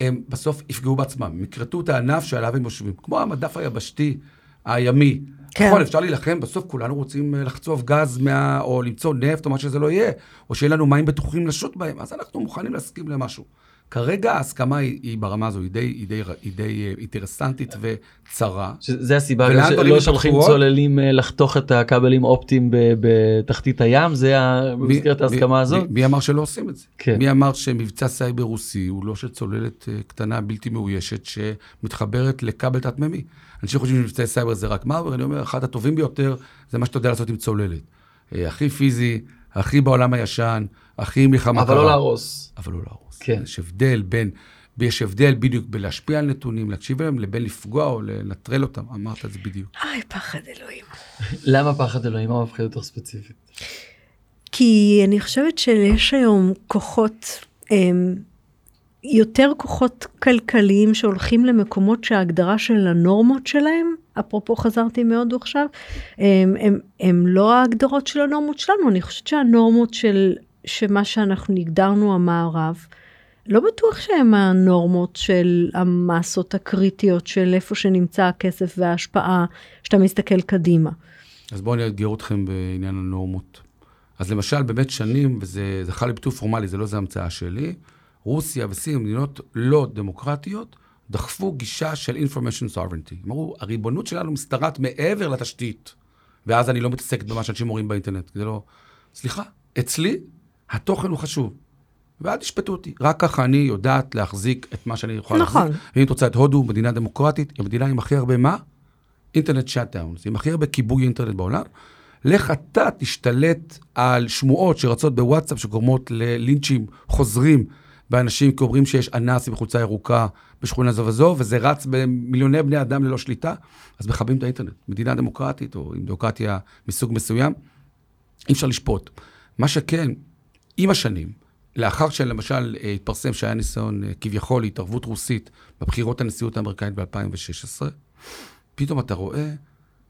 הם בסוף יפגעו בעצמם, הם יכרתו את הענף שעליו הם יושבים, כמו המדף היבשתי, הימי. כן. נכון, אפשר להילחם, בסוף כולנו רוצים אה, לחצוב גז מה... או למצוא נפט או מה שזה לא יהיה, או שיהיה לנו מים בטוחים לשוט בהם, אז אנחנו מוכנים להסכים למשהו. כרגע ההסכמה היא, היא ברמה הזו, היא די, היא די, היא די אה, אינטרסנטית וצרה. זה הסיבה גם שלא שולחים? צוללים אה, לחתוך את הכבלים אופטיים בתחתית הים, זה במסגרת ההסכמה הזאת? מי, מי אמר שלא עושים את זה? כן. מי אמר שמבצע סייבר רוסי הוא לא של צוללת אה, קטנה בלתי מאוישת שמתחברת לכבל תת-מימי? אנשים חושבים שמבצעי סייבר זה רק מאוור, אני אומר, אחד הטובים ביותר זה מה שאתה יודע לעשות עם צוללת. הכי פיזי, הכי בעולם הישן, הכי מלחמה אבל לא להרוס. אבל לא להרוס. כן. יש הבדל בין, יש הבדל בדיוק בין להשפיע על נתונים, להקשיב אליהם, לבין לפגוע או לנטרל אותם. אמרת את זה בדיוק. אוי, פחד אלוהים. למה פחד אלוהים? מה מפחיד אותך ספציפית? כי אני חושבת שיש היום כוחות, הם, יותר כוחות כלכליים שהולכים למקומות שההגדרה של הנורמות שלהם, אפרופו חזרתי מהודו עכשיו, הם, הם, הם לא ההגדרות של הנורמות שלנו, אני חושבת שהנורמות של שמה שאנחנו הגדרנו המערב, לא בטוח שהם הנורמות של המסות הקריטיות של איפה שנמצא הכסף וההשפעה, שאתה מסתכל קדימה. אז בואו אני אאתגר אתכם בעניין הנורמות. אז למשל, באמת שנים, וזה זכה לביטוי פורמלי, זה לא זו המצאה שלי, רוסיה וסין, מדינות לא דמוקרטיות, דחפו גישה של information sovereignty. אמרו, הריבונות שלנו משתרעת מעבר לתשתית, ואז אני לא מתעסקת במה שאנשים אומרים באינטרנט. זה לא... סליחה, אצלי התוכן הוא חשוב. ואל תשפטו אותי. רק ככה אני יודעת להחזיק את מה שאני יכולה נכון. להחזיק. ואם את רוצה את הודו, מדינה דמוקרטית, היא המדינה עם הכי הרבה מה? אינטרנט שאט-דאונס, עם הכי הרבה כיבוי אינטרנט בעולם. לך אתה תשתלט על שמועות שרצות בוואטסאפ שגורמות ללינצ'ים חוזרים באנשים כי אומרים שיש אנס עם חולצה ירוקה בשכונה זו וזו, וזה רץ במיליוני בני אדם ללא שליטה, אז מכבים את האינטרנט. מדינה דמוקרטית או עם דמוקרטיה מסוג מסוים, אי אפשר לשפוט. מה שכן, עם השנים, לאחר שלמשל אה, התפרסם שהיה ניסיון אה, כביכול להתערבות רוסית בבחירות הנשיאות האמריקאית ב-2016, פתאום אתה רואה,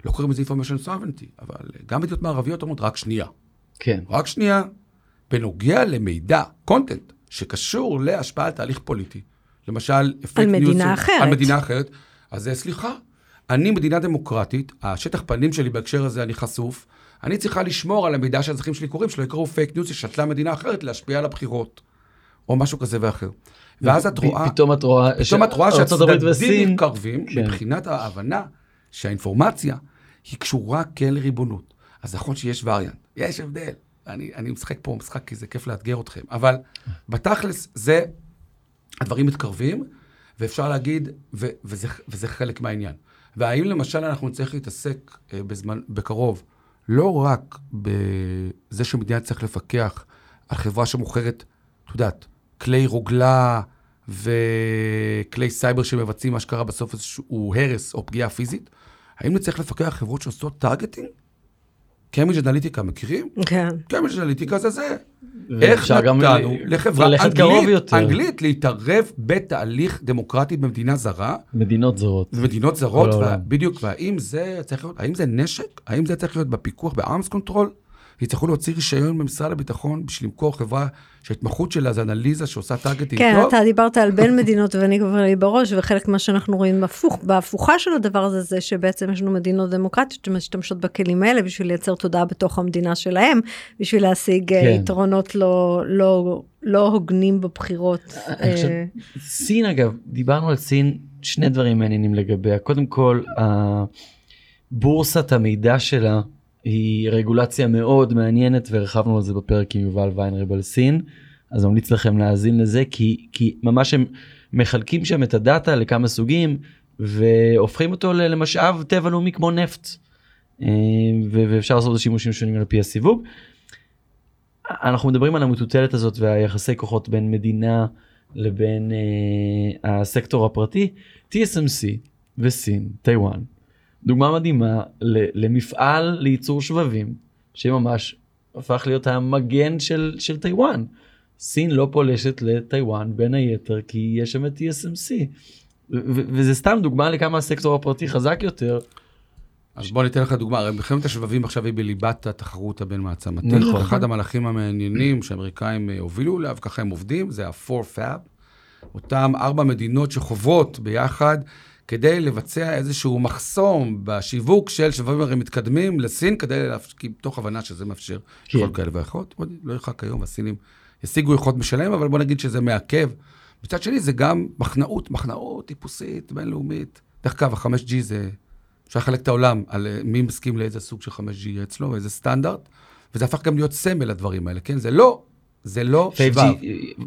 לא קוראים לזה information sovereignty, אבל אה, גם מדינות מערביות אומרות, רק שנייה. כן. רק שנייה. בנוגע למידע, קונטנט, שקשור להשפעה על תהליך פוליטי, למשל, fake מדינה news, אחרת. על מדינה אחרת, אז אה, סליחה, אני מדינה דמוקרטית, השטח פנים שלי בהקשר הזה, אני חשוף, אני צריכה לשמור על המידע שהאזרחים שלי קוראים, שלא יקראו fake news ששתלה מדינה אחרת להשפיע על הבחירות, או משהו כזה ואחר. ואז את רואה... פתאום את רואה פתאום את רואה שהצדדים מתקרבים כן. מבחינת ההבנה שהאינפורמציה היא קשורה כן לריבונות. אז נכון שיש וריאנט, יש הבדל. אני, אני משחק פה משחק כי זה כיף לאתגר אתכם, אבל בתכלס זה, הדברים מתקרבים, ואפשר להגיד, ו, וזה, וזה חלק מהעניין. והאם למשל אנחנו נצטרך להתעסק אה, בזמן, בקרוב, לא רק בזה שמדינה צריך לפקח על חברה שמוכרת, את יודעת, כלי רוגלה וכלי סייבר שמבצעים מה שקרה בסוף איזשהו הרס או פגיעה פיזית, האם נצטרך לפקח על חברות שעושות targeting? קיימברידג' אנליטיקה, מכירים? כן. קיימברידג' אנליטיקה זה זה. איך נתנו ל- לחברה אנגלית, יותר. אנגלית להתערב בתהליך דמוקרטי במדינה זרה, מדינות זרות. במדינות זרות. בדיוק, והאם זה צריך להיות, האם זה נשק? האם זה צריך להיות בפיקוח ב arms control? יצטרכו להוציא רישיון במשרד הביטחון בשביל למכור חברה שההתמחות שלה זה אנליזה שעושה targeting כן, טוב? אתה דיברת על בין מדינות ואני כבר לי בראש, וחלק מה שאנחנו רואים בהפוך, בהפוכה של הדבר הזה, זה שבעצם יש לנו מדינות דמוקרטיות שמשתמשות בכלים האלה בשביל לייצר תודעה בתוך המדינה שלהם, בשביל להשיג כן. כן. יתרונות לא, לא, לא הוגנים בבחירות. חושב- אה, סין אגב, דיברנו על סין, שני דברים מעניינים לגביה. קודם כל, בורסת המידע שלה היא רגולציה מאוד מעניינת והרחבנו על זה בפרק עם יובל ויינרב על סין. אז ממליץ לכם להאזין לזה כי, כי ממש הם מחלקים שם את הדאטה לכמה סוגים והופכים אותו למשאב טבע לאומי כמו נפט. אה, ואפשר לעשות שימושים שונים על פי הסיווג. אנחנו מדברים על המטוטלת הזאת והיחסי כוחות בין מדינה לבין אה, הסקטור הפרטי, TSMC וסין, טיוואן, דוגמה מדהימה למפעל לייצור שבבים שממש הפך להיות המגן של, של טיוואן. סין לא פולשת לטיוואן בין היתר כי יש שם את TSMC. וזה סתם דוגמה לכמה הסקטור הפרטי חזק יותר. אז בוא ניתן לך דוגמה, הרי מלחמת השבבים עכשיו היא בליבת התחרות הבין מעצמתית. נכון. אחד המהלכים המעניינים שהאמריקאים אה, הובילו אליו, ככה הם עובדים, זה ה-4 Fab, אותם ארבע מדינות שחוברות ביחד כדי לבצע איזשהו מחסום בשיווק של שבבים מתקדמים לסין, כדי להפקיד, תוך הבנה שזה מאפשר כן. יכולת כאלה ואחרות. לא ירחק היום, הסינים ישיגו יכולת משלם, אבל בוא נגיד שזה מעכב מצד שני זה גם מחנאות, מחנאות טיפוסית, בינלאומית. דרך אגב, ה-5G זה, אפשר לחלק את העולם על אה, מי מסכים לאיזה סוג של 5G יהיה אצלו, ואיזה סטנדרט, וזה הפך גם להיות סמל לדברים האלה, כן? זה לא, זה לא 5G, שבב.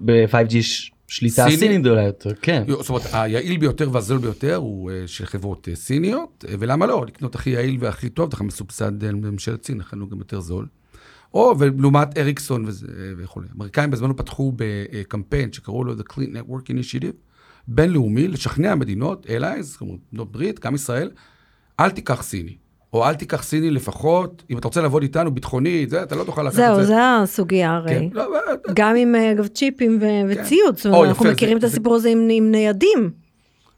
ב-5G ש- שליטה סיני? סינית גדולה יותר, כן. זאת אומרת, היעיל ביותר והזול ביותר הוא אה, של חברות אה, סיניות, אה, ולמה לא? לקנות הכי יעיל והכי טוב, אגב מסובסד אה, ממשלת סין, לכן הוא גם יותר זול. או, ולעומת אריקסון וכולי. אמריקאים בזמנו פתחו בקמפיין שקראו לו The Clean Network Initiative, בינלאומי, לשכנע מדינות, אלייז, כלומר, ברית, גם ישראל, אל תיקח סיני. או אל תיקח סיני לפחות, אם אתה רוצה לעבוד איתנו ביטחונית, זה, אתה לא תוכל לקחת את זהו, זה. זה הסוגיה הרי. כן, לא, גם עם, אה, אגב, צ'יפים ו- כן. וציוד, זאת או, אומרת, אנחנו יפה, מכירים את זה- הסיפור הזה עם עם ניידים.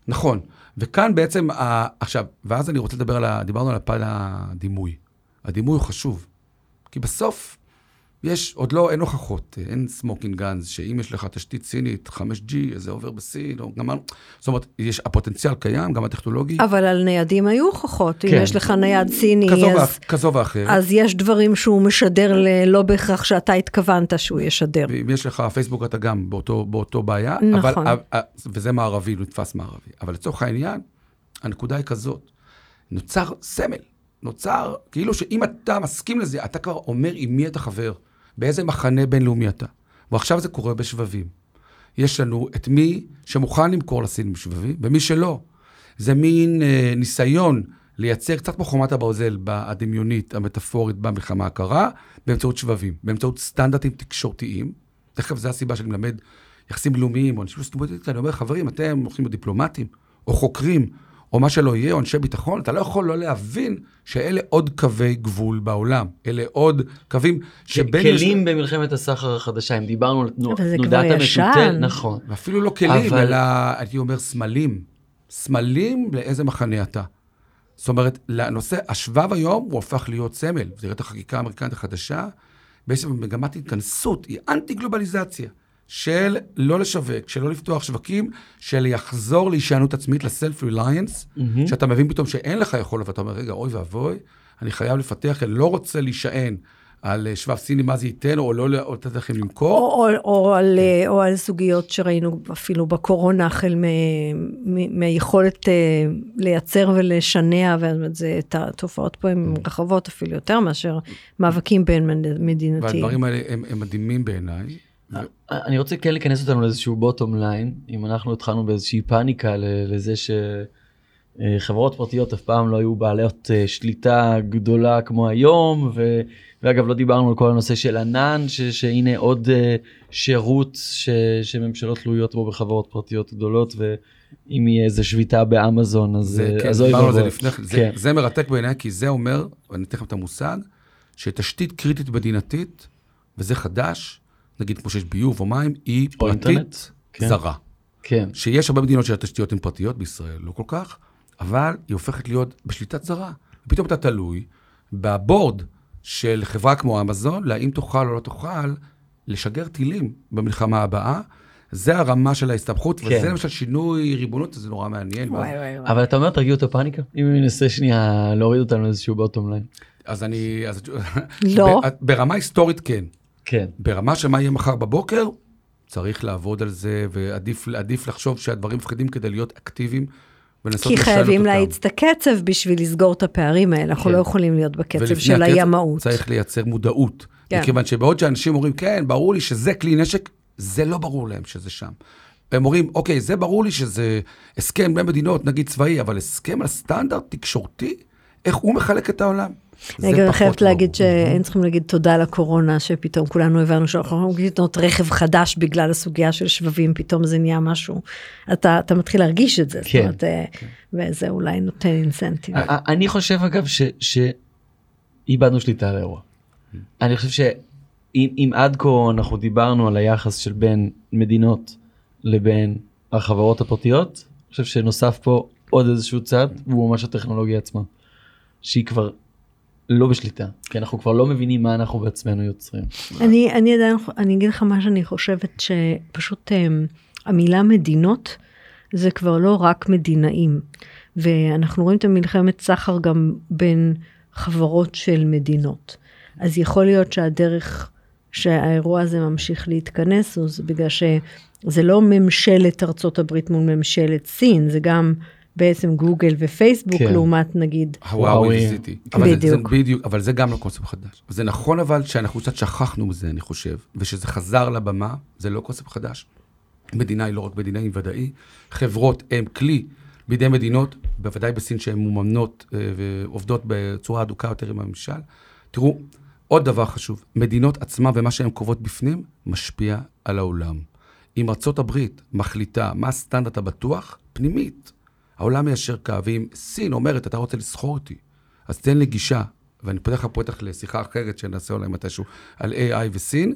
נכון. וכאן בעצם, ה... עכשיו, ואז אני רוצה לדבר על ה... דיברנו על הפן הדימוי. הדימוי הוא חשוב. כי בסוף, יש, עוד לא, אין הוכחות, אין smoking guns, שאם יש לך תשתית סינית 5G, אז זה עובר בסין, או גם... זאת אומרת, יש, הפוטנציאל קיים, גם הטכנולוגי, אבל על ניידים היו הוכחות. אם כן. יש לך נייד סיני, כזו, אז- ואח, כזו ואחרת. אז יש דברים שהוא משדר ל- לא בהכרח שאתה התכוונת שהוא ישדר. ואם יש לך פייסבוק, אתה גם באותו, באותו בעיה. נכון. אבל, אבל, וזה מערבי, הוא נתפס מערבי. אבל לצורך העניין, הנקודה היא כזאת. נוצר סמל. נוצר, כאילו שאם אתה מסכים לזה, אתה כבר אומר עם מי אתה חבר, באיזה מחנה בינלאומי אתה. ועכשיו זה קורה בשבבים. יש לנו את מי שמוכן למכור לסינים שבבים, ומי שלא. זה מין אה, ניסיון לייצר קצת כמו חומת הברזל הדמיונית, המטאפורית במלחמה הקרה, באמצעות שבבים, באמצעות סטנדרטים תקשורתיים. אגב, זו הסיבה שאני מלמד יחסים לאומיים, או אנשים איתי, אני אומר, חברים, אתם הולכים להיות דיפלומטים, או חוקרים, או מה שלא יהיה, או אנשי ביטחון, אתה לא יכול לא להבין שאלה עוד קווי גבול בעולם. אלה עוד קווים שבין... כלים במלחמת הסחר החדשה, אם דיברנו על תנו- אבל זה תנודת כבר ישן. המטוטל, נכון. ואפילו לא כלים, אבל- אלא הייתי אומר סמלים. סמלים לאיזה מחנה אתה. זאת אומרת, לנושא, השבב היום הוא הפך להיות סמל. תראה את החקיקה האמריקנית החדשה, בעצם מגמת התכנסות, היא אנטי-גלובליזציה. של לא לשווק, של לא לפתוח שווקים, של יחזור להישענות עצמית, ל-self-reliance, מהמם. שאתה מבין פתאום שאין לך יכולת, ואתה אומר, רגע, אוי ואבוי, אני חייב לפתח, אני לא רוצה להישען על אה, שבב סיני, מה זה ייתן, או לא לתת לכם למכור. או, או, או, על, אה, או על סוגיות שראינו אפילו בקורונה, החל מהיכולת אה, לייצר ולשנע, וזה, את התופעות פה הן רחבות אפילו יותר מאשר מאבקים בין מדינתיים. והדברים האלה הם, הם מדהימים בעיניי. ו- אני רוצה כן להיכנס אותנו לאיזשהו בוטום ליין, אם אנחנו התחלנו באיזושהי פאניקה לזה שחברות פרטיות אף פעם לא היו בעלות אה, שליטה גדולה כמו היום, ו... ואגב לא דיברנו על כל הנושא של ענן, ש... שהנה עוד אה, שירות ש... שממשלות תלויות בו בחברות פרטיות גדולות, ואם יהיה איזה שביתה באמזון אז זה, אה, כן, אז אוי דיברנו על זה. לפני כן, זה, כן. זה מרתק בעיניי, כי זה אומר, ואני אתן לכם את המושג, שתשתית קריטית מדינתית, וזה חדש, נגיד כמו שיש ביוב או מים, היא פרטית אינטרנט, כן. זרה. כן, שיש הרבה מדינות שהתשתיות הן פרטיות, בישראל לא כל כך, אבל היא הופכת להיות בשליטת זרה. פתאום אתה תלוי בבורד של חברה כמו אמזון, להאם תוכל או לא תוכל לשגר טילים במלחמה הבאה. זה הרמה של ההסתבכות, כן. וזה למשל שינוי ריבונות, זה נורא מעניין. וואי וואי וואי. אבל אתה אומר תרגיעו את הפאניקה? אם אני אנסה שנייה להוריד אותנו לאיזשהו בוטום ליין. אז אני... אז, לא. ברמה היסטורית כן. כן. ברמה של מה יהיה מחר בבוקר, צריך לעבוד על זה, ועדיף עדיף לחשוב שהדברים מפחידים כדי להיות אקטיביים ולנסות כי חייבים. להאיץ את הקצב בשביל לסגור את הפערים האלה, אנחנו כן. לא יכולים להיות בקצב של הימאות. צריך לייצר מודעות. כן. מכיוון שבעוד שאנשים אומרים, כן, ברור לי שזה כלי נשק, זה לא ברור להם שזה שם. הם אומרים, אוקיי, זה ברור לי שזה הסכם בין מדינות, נגיד צבאי, אבל הסכם על סטנדרט תקשורתי, איך הוא מחלק את העולם? זה אני גם חייבת ברור. להגיד שהיינו צריכים להגיד תודה לקורונה, שפתאום כולנו הבנו שאנחנו לא יכולים לקנות רכב חדש בגלל הסוגיה של שבבים, פתאום זה נהיה משהו, אתה, אתה מתחיל להרגיש את זה, זאת כן. אומרת, אה, וזה אולי נותן אינסנטיב. א- אני חושב אגב ש- שאיבדנו שליטה על האירוע. אני חושב שאם אם עד כה אנחנו דיברנו על היחס של בין מדינות לבין החברות הפרטיות, אני חושב שנוסף פה עוד איזשהו צד והוא ממש הטכנולוגיה עצמה. שהיא כבר לא בשליטה כי אנחנו כבר לא מבינים מה אנחנו בעצמנו יוצרים. אני, אני עדיין, אני אגיד לך מה שאני חושבת שפשוט um, המילה מדינות זה כבר לא רק מדינאים. ואנחנו רואים את המלחמת סחר גם בין חברות של מדינות. אז יכול להיות שהדרך שהאירוע הזה ממשיך להתכנס, זה בגלל שזה לא ממשלת ארצות הברית מול ממשלת סין, זה גם בעצם גוגל ופייסבוק, כן. לעומת נגיד, הוואוי וסיטי. אבל זה- זה בדיוק. בדיוק, אבל זה גם לא קונספט חדש. זה נכון אבל שאנחנו קצת שכחנו מזה, אני חושב, ושזה חזר לבמה, זה לא קונספט חדש. מדינה היא לא רק מדינה, היא ודאי. חברות הן כלי בידי מדינות, בוודאי בסין שהן מממנות אה, ועובדות בצורה הדוקה יותר עם הממשל. תראו, עוד דבר חשוב, מדינות עצמן ומה שהן קובעות בפנים, משפיע על העולם. אם ארצות הברית מחליטה מה הסטנדרט הבטוח, פנימית, העולם מיישר קו, ואם סין אומרת, אתה רוצה לסחור אותי, אז תן לי גישה, ואני פותח לך פתח לשיחה אחרת שנעשה אולי מתישהו, על AI וסין.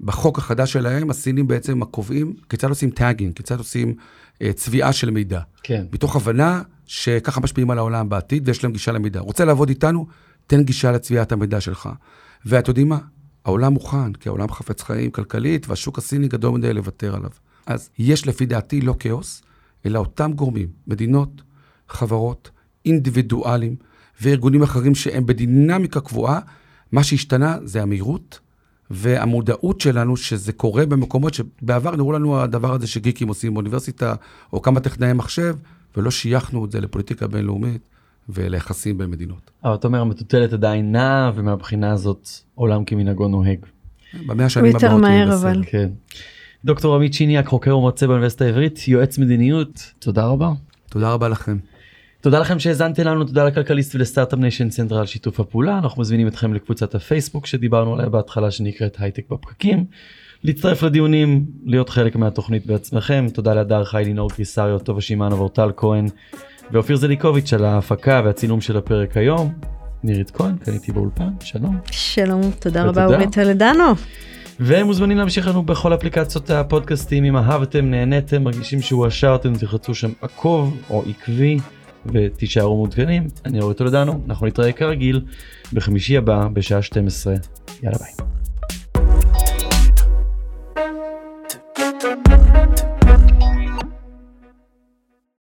בחוק החדש שלהם, הסינים בעצם קובעים כיצד עושים טאגינג, כיצד עושים אה, צביעה של מידע. כן. מתוך הבנה שככה משפיעים על העולם בעתיד ויש להם גישה למידע. רוצה לעבוד איתנו? תן גישה לצביעת המידע שלך. ואתם יודעים מה? העולם מוכן, כי העולם חפץ חיים כלכלית, והשוק הסיני גדול מדי לוותר עליו. אז יש לפי דעתי לא כאוס, אלא אותם גורמים, מדינות, חברות, אינדיבידואלים וארגונים אחרים שהם בדינמיקה קבועה, מה שהשתנה זה המהירות והמודעות שלנו שזה קורה במקומות שבעבר נראו לנו הדבר הזה שגיקים עושים באוניברסיטה, או כמה טכנאי מחשב, ולא שייכנו את זה לפוליטיקה בינלאומית וליחסים בין מדינות. אבל אתה אומר המטוטלת עדיין נעה ומהבחינה הזאת עולם כמנהגו נוהג. במאה השנים יותר הבאות יהיה מהר, בסדר. אבל. כן. דוקטור עמית שיניאק חוקר ומרצה באוניברסיטה העברית יועץ מדיניות תודה רבה. תודה רבה לכם. תודה לכם שהאזנתם לנו תודה לכלכליסט ולסטארט-אפ ניישן סנטר על שיתוף הפעולה אנחנו מזמינים אתכם לקבוצת הפייסבוק שדיברנו עליה בהתחלה שנקראת הייטק בפקקים. להצטרף לדיונים להיות חלק מהתוכנית בעצמכם תודה להדר חי לינור קיסריו טובה שמענו ואורטל כהן ואופיר זליקוביץ' על ההפקה והצילום של הפרק היום. נירית כהן כאן איתי באולפן שלום. שלום, תודה ותודה. רבה אורית טולדנו. ומוזמנים להמשיך לנו בכל אפליקציות הפודקאסטים. אם אהבתם נהניתם מרגישים שהואשרתם תלחצו שם עקוב או עקבי ותישארו מעודכנים. אני אורי טולדנו אנחנו נתראה כרגיל בחמישי הבא בשעה 12 יאללה ביי.